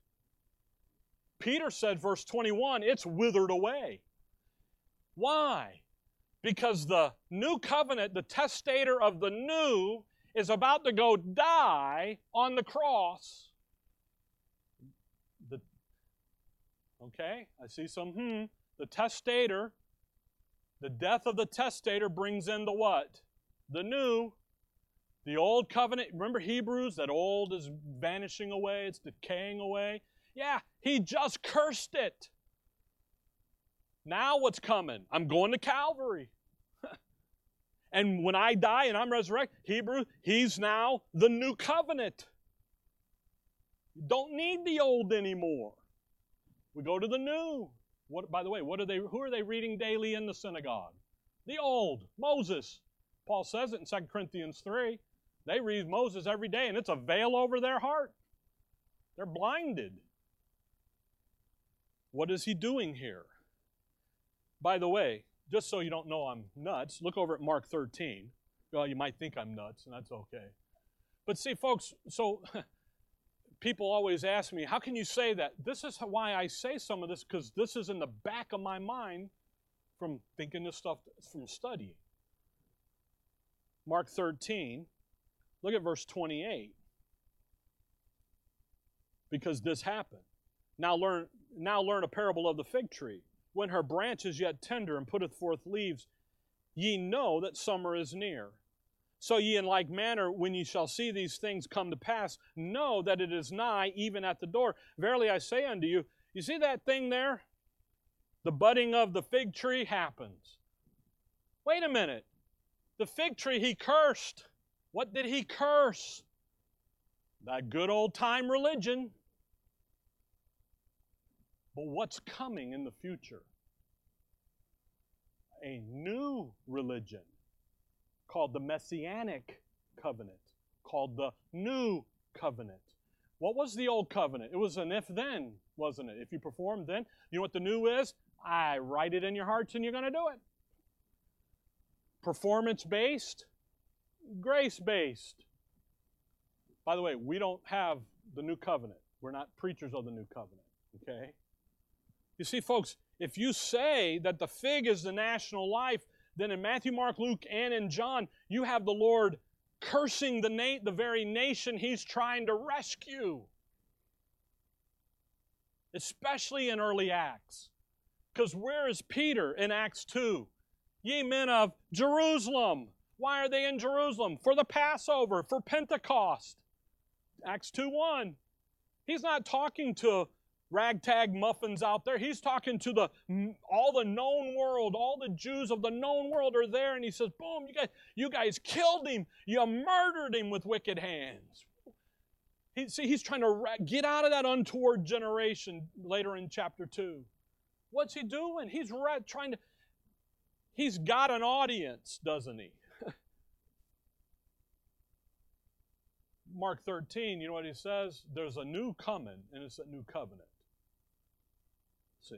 [SPEAKER 1] Peter said, verse 21, it's withered away. Why? because the new covenant, the testator of the new, is about to go die on the cross. The, okay, I see some hmm. The testator, the death of the testator brings in the what? The new. The old covenant, remember Hebrews? That old is vanishing away, it's decaying away. Yeah, he just cursed it. Now what's coming? I'm going to Calvary. And when I die and I'm resurrected, Hebrew, he's now the new covenant. You don't need the old anymore. We go to the new. What, by the way, what are they, who are they reading daily in the synagogue? The old, Moses. Paul says it in 2 Corinthians 3. They read Moses every day, and it's a veil over their heart. They're blinded. What is he doing here? By the way, just so you don't know I'm nuts, look over at Mark 13. Well, you might think I'm nuts, and that's okay. But see, folks, so people always ask me, How can you say that? This is why I say some of this, because this is in the back of my mind from thinking this stuff from studying. Mark 13, look at verse 28. Because this happened. Now learn, now learn a parable of the fig tree. When her branch is yet tender and putteth forth leaves, ye know that summer is near. So ye in like manner, when ye shall see these things come to pass, know that it is nigh, even at the door. Verily I say unto you, you see that thing there? The budding of the fig tree happens. Wait a minute. The fig tree he cursed. What did he curse? That good old time religion. But what's coming in the future? A new religion called the Messianic covenant, called the new covenant. What was the old covenant? It was an if then, wasn't it? If you performed then, you know what the new is? I write it in your hearts and you're going to do it. Performance based, grace based. By the way, we don't have the new covenant. We're not preachers of the new covenant, okay? You see, folks, if you say that the fig is the national life, then in Matthew, Mark, Luke, and in John, you have the Lord cursing the, na- the very nation he's trying to rescue. Especially in early Acts. Because where is Peter in Acts 2? Ye men of Jerusalem. Why are they in Jerusalem? For the Passover, for Pentecost. Acts 2 1. He's not talking to ragtag muffins out there. He's talking to the all the known world. All the Jews of the known world are there, and he says, "Boom! You guys, you guys killed him. You murdered him with wicked hands." He, see, he's trying to get out of that untoward generation later in chapter two. What's he doing? He's trying to. He's got an audience, doesn't he? Mark 13, you know what he says? There's a new coming, and it's a new covenant. See.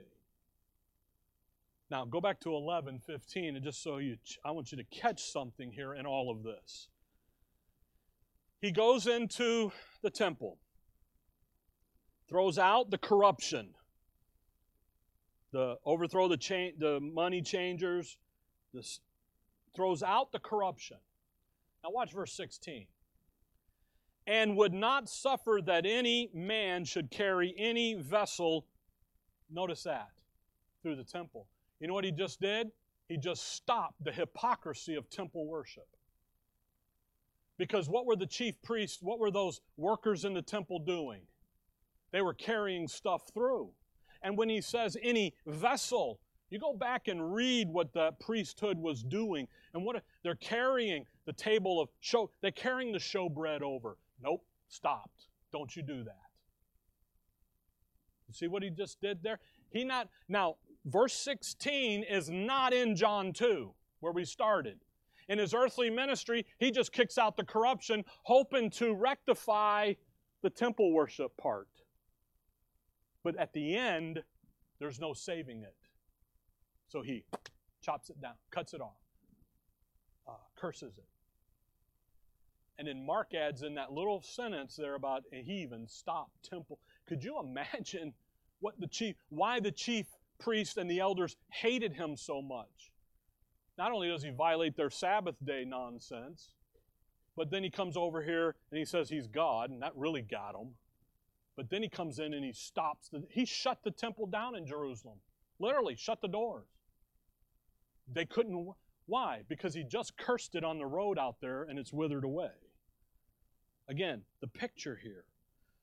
[SPEAKER 1] Now go back to 11, 15, and just so you, I want you to catch something here in all of this. He goes into the temple, throws out the corruption, the overthrow the cha- the money changers, this throws out the corruption. Now watch verse 16. And would not suffer that any man should carry any vessel Notice that through the temple. You know what he just did? He just stopped the hypocrisy of temple worship. Because what were the chief priests, what were those workers in the temple doing? They were carrying stuff through. And when he says any vessel, you go back and read what the priesthood was doing and what they're carrying the table of show, they're carrying the showbread over. Nope, stopped. Don't you do that. You see what he just did there? He not now verse 16 is not in John 2 where we started. In his earthly ministry, he just kicks out the corruption hoping to rectify the temple worship part. But at the end, there's no saving it. So he chops it down, cuts it off, uh, curses it. And then Mark adds in that little sentence there about he even stopped temple. Could you imagine what the chief, why the chief priest and the elders hated him so much? Not only does he violate their Sabbath day nonsense, but then he comes over here and he says he's God, and that really got him. But then he comes in and he stops. The, he shut the temple down in Jerusalem. Literally, shut the doors. They couldn't. Why? Because he just cursed it on the road out there and it's withered away. Again, the picture here.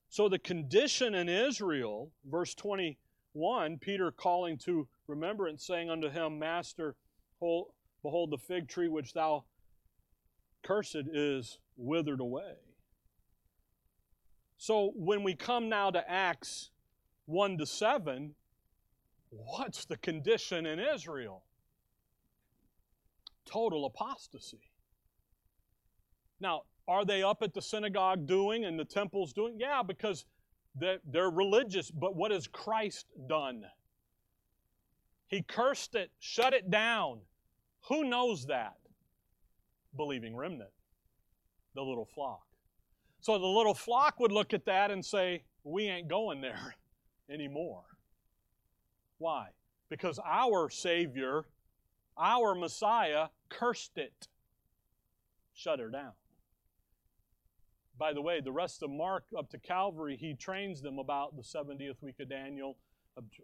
[SPEAKER 1] So the condition in Israel, verse 21, Peter calling to remembrance, saying unto him, Master, behold the fig tree which thou cursed is withered away. So when we come now to Acts 1 to 7, what's the condition in Israel? Total apostasy. Now, are they up at the synagogue doing and the temple's doing? Yeah, because they're religious, but what has Christ done? He cursed it, shut it down. Who knows that? Believing remnant, the little flock. So the little flock would look at that and say, We ain't going there anymore. Why? Because our Savior, our Messiah, cursed it, shut her down. By the way, the rest of Mark up to Calvary, he trains them about the 70th week of Daniel,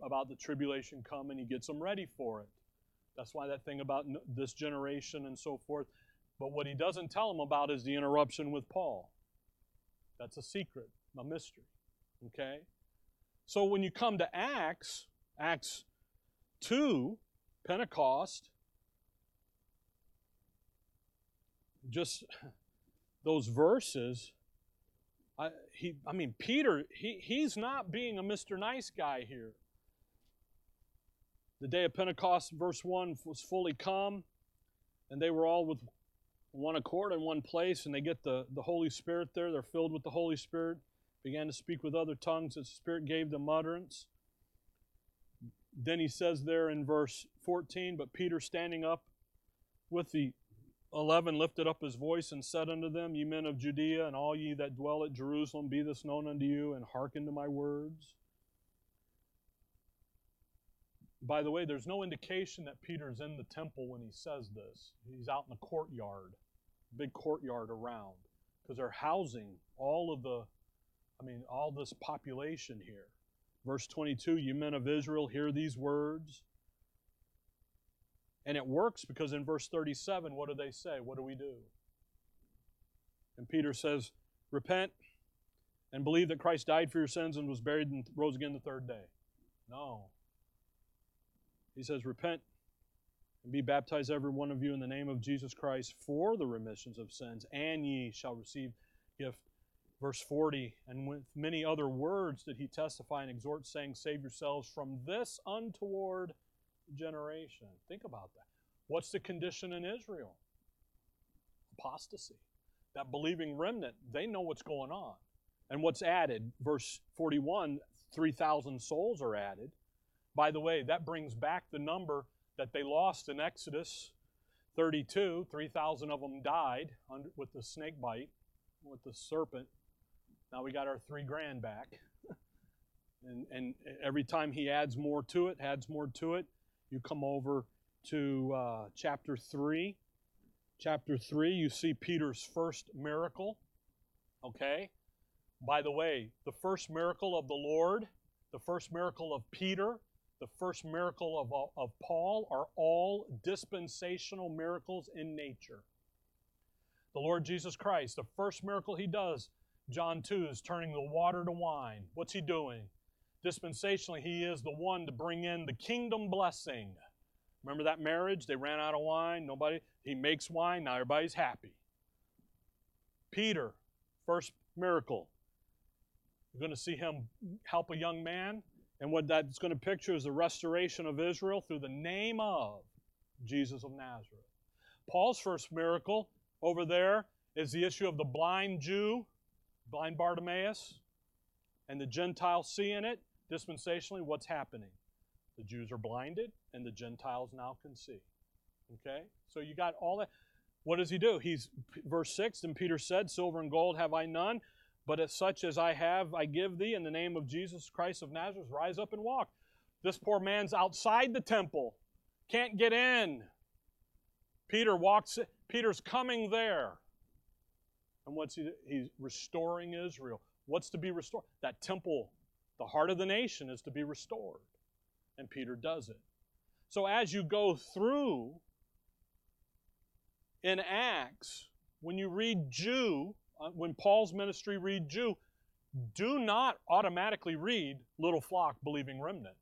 [SPEAKER 1] about the tribulation coming. He gets them ready for it. That's why that thing about this generation and so forth. But what he doesn't tell them about is the interruption with Paul. That's a secret, a mystery. Okay? So when you come to Acts, Acts 2, Pentecost, just those verses, I, he, I mean, Peter, he, he's not being a Mr. Nice guy here. The day of Pentecost, verse 1, was fully come, and they were all with one accord in one place, and they get the, the Holy Spirit there. They're filled with the Holy Spirit, began to speak with other tongues as the Spirit gave them utterance. Then he says there in verse 14, But Peter standing up with the eleven lifted up his voice and said unto them, Ye men of Judea, and all ye that dwell at Jerusalem, be this known unto you, and hearken to my words. By the way, there's no indication that Peter's in the temple when he says this. He's out in the courtyard, big courtyard around, because they're housing all of the, I mean, all this population here. Verse 22 You men of Israel, hear these words. And it works because in verse 37, what do they say? What do we do? And Peter says, Repent and believe that Christ died for your sins and was buried and rose again the third day. No. He says, Repent and be baptized, every one of you, in the name of Jesus Christ for the remissions of sins, and ye shall receive gift. Verse 40, and with many other words did he testify and exhort, saying, Save yourselves from this untoward generation. Think about that. What's the condition in Israel? Apostasy. That believing remnant, they know what's going on. And what's added? Verse 41 3,000 souls are added. By the way, that brings back the number that they lost in Exodus 32. 3,000 of them died under, with the snake bite, with the serpent. Now we got our three grand back. and, and every time he adds more to it, adds more to it, you come over to uh, chapter 3. Chapter 3, you see Peter's first miracle. Okay? By the way, the first miracle of the Lord, the first miracle of Peter, the first miracle of, of Paul are all dispensational miracles in nature. The Lord Jesus Christ, the first miracle he does, John 2, is turning the water to wine. What's he doing? Dispensationally, he is the one to bring in the kingdom blessing. Remember that marriage? They ran out of wine. Nobody, he makes wine. Now everybody's happy. Peter, first miracle. You're going to see him help a young man and what that's going to picture is the restoration of Israel through the name of Jesus of Nazareth. Paul's first miracle over there is the issue of the blind Jew, blind Bartimaeus, and the Gentiles seeing it. Dispensationally, what's happening? The Jews are blinded, and the Gentiles now can see. Okay? So you got all that. What does he do? He's verse 6, and Peter said, Silver and gold have I none, but as such as I have, I give thee in the name of Jesus Christ of Nazareth, rise up and walk. This poor man's outside the temple, can't get in. Peter walks, Peter's coming there. And what's he? He's restoring Israel. What's to be restored? That temple, the heart of the nation, is to be restored. And Peter does it. So as you go through in Acts, when you read Jew, uh, when Paul's ministry read Jew, do not automatically read little flock believing remnant.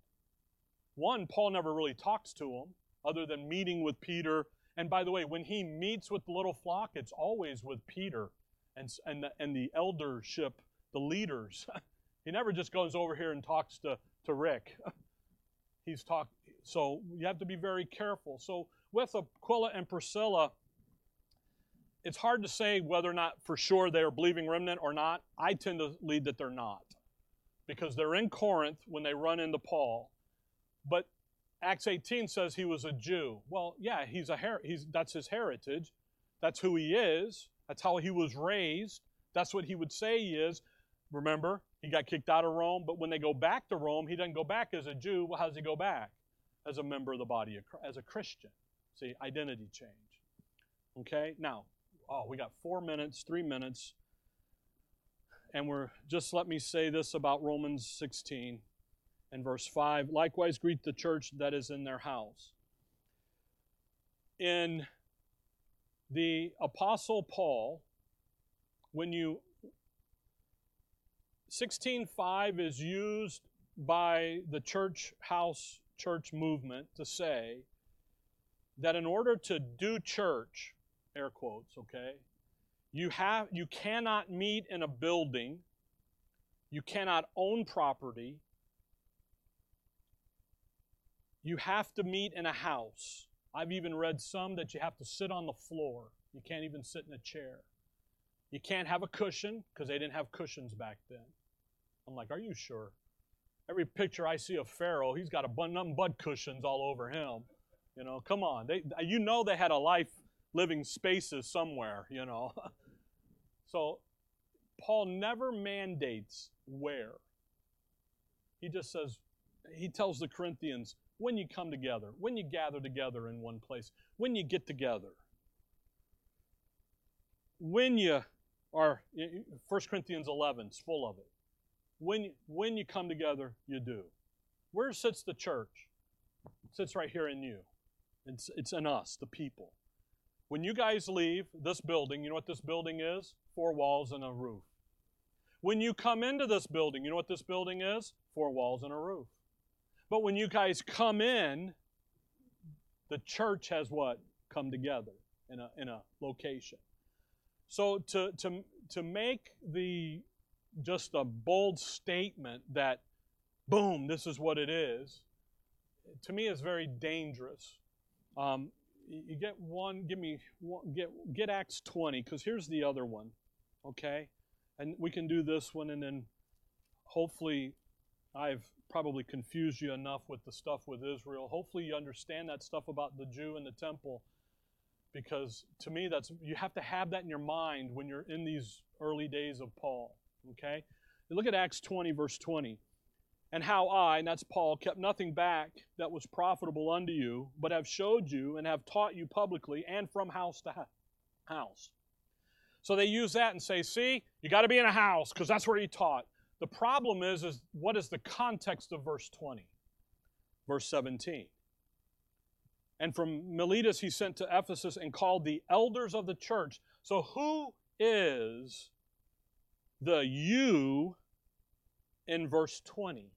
[SPEAKER 1] One, Paul never really talks to them other than meeting with Peter. And by the way, when he meets with the little flock, it's always with Peter and, and, the, and the eldership, the leaders. he never just goes over here and talks to, to Rick. He's talked, so you have to be very careful. So with Aquila and Priscilla, it's hard to say whether or not for sure they are believing remnant or not. I tend to lead that they're not because they're in Corinth when they run into Paul. But Acts 18 says he was a Jew. Well, yeah, he's a her- he's that's his heritage. That's who he is. That's how he was raised. That's what he would say he is. Remember, he got kicked out of Rome, but when they go back to Rome, he doesn't go back as a Jew. Well, how does he go back? As a member of the body, of, as a Christian. See, identity change. Okay, now, oh, we got four minutes, three minutes. And we're just let me say this about Romans 16 and verse 5. Likewise, greet the church that is in their house. In the Apostle Paul, when you 16.5 is used by the church house church movement to say that in order to do church, air quotes, okay, you have you cannot meet in a building, you cannot own property, you have to meet in a house. I've even read some that you have to sit on the floor. You can't even sit in a chair. You can't have a cushion because they didn't have cushions back then. I'm like, are you sure? Every picture I see of Pharaoh, he's got a bunch of bud cushions all over him. You know, come on. They, you know they had a life living spaces somewhere, you know. so Paul never mandates where. He just says, he tells the Corinthians, when you come together, when you gather together in one place, when you get together, when you are, 1 Corinthians 11 is full of it. When, when you come together, you do. Where sits the church? It sits right here in you. It's, it's in us, the people. When you guys leave this building, you know what this building is? Four walls and a roof. When you come into this building, you know what this building is? Four walls and a roof. But when you guys come in, the church has what? Come together in a, in a location. So to, to, to make the just a bold statement that, boom, this is what it is, to me is very dangerous. Um, you get one, give me one, get get Acts 20, because here's the other one, okay? And we can do this one, and then hopefully I've probably confused you enough with the stuff with Israel. Hopefully, you understand that stuff about the Jew and the temple, because to me, that's you have to have that in your mind when you're in these early days of Paul. Okay, look at Acts 20, verse 20. And how I, and that's Paul, kept nothing back that was profitable unto you, but have showed you and have taught you publicly and from house to house. So they use that and say, see, you got to be in a house because that's where he taught. The problem is, is what is the context of verse 20? Verse 17. And from Miletus he sent to Ephesus and called the elders of the church. So who is the you in verse 20?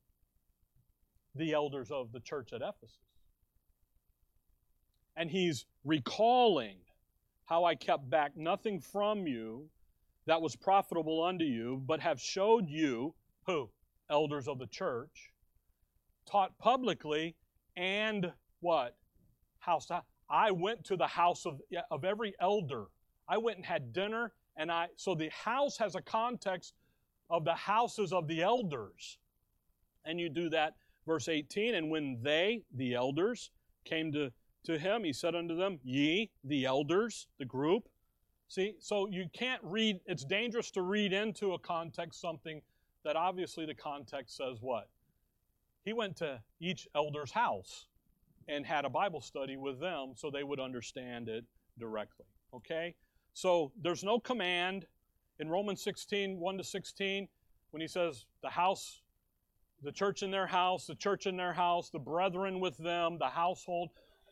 [SPEAKER 1] The elders of the church at Ephesus. And he's recalling how I kept back nothing from you that was profitable unto you, but have showed you, who? Elders of the church, taught publicly, and what? House. I went to the house of, of every elder. I went and had dinner, and I, so the house has a context of the houses of the elders. And you do that, verse 18, and when they, the elders, came to, to him, he said unto them, Ye, the elders, the group, See, so you can't read, it's dangerous to read into a context something that obviously the context says what? He went to each elder's house and had a Bible study with them so they would understand it directly. Okay? So there's no command in Romans 16, 1 to 16, when he says the house, the church in their house, the church in their house, the brethren with them, the household.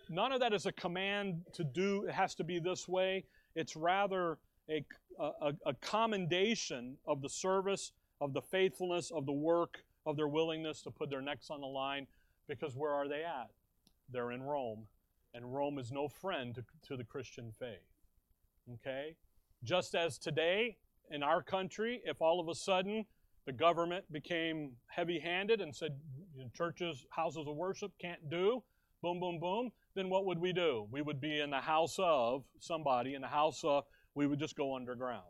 [SPEAKER 1] None of that is a command to do, it has to be this way. It's rather a, a, a commendation of the service, of the faithfulness, of the work, of their willingness to put their necks on the line. Because where are they at? They're in Rome. And Rome is no friend to, to the Christian faith. Okay? Just as today in our country, if all of a sudden the government became heavy handed and said churches, houses of worship can't do, boom, boom, boom, then what would we do? We would be in the house of somebody, in the house of, we would just go underground.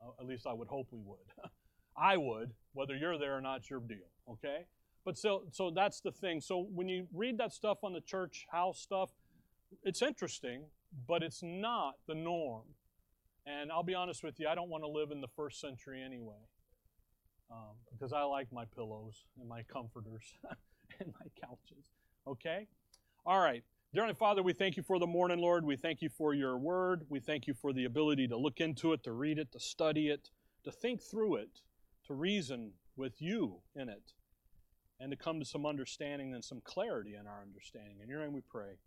[SPEAKER 1] Uh, at least I would hope we would. I would. Whether you're there or not, your deal, okay? But so, so that's the thing. So when you read that stuff on the church house stuff, it's interesting, but it's not the norm. And I'll be honest with you, I don't want to live in the first century anyway. Um, because I like my pillows and my comforters and my couches. Okay? All right. Dear Father, we thank you for the morning, Lord. We thank you for your word. We thank you for the ability to look into it, to read it, to study it, to think through it, to reason with you in it, and to come to some understanding and some clarity in our understanding. In your name we pray.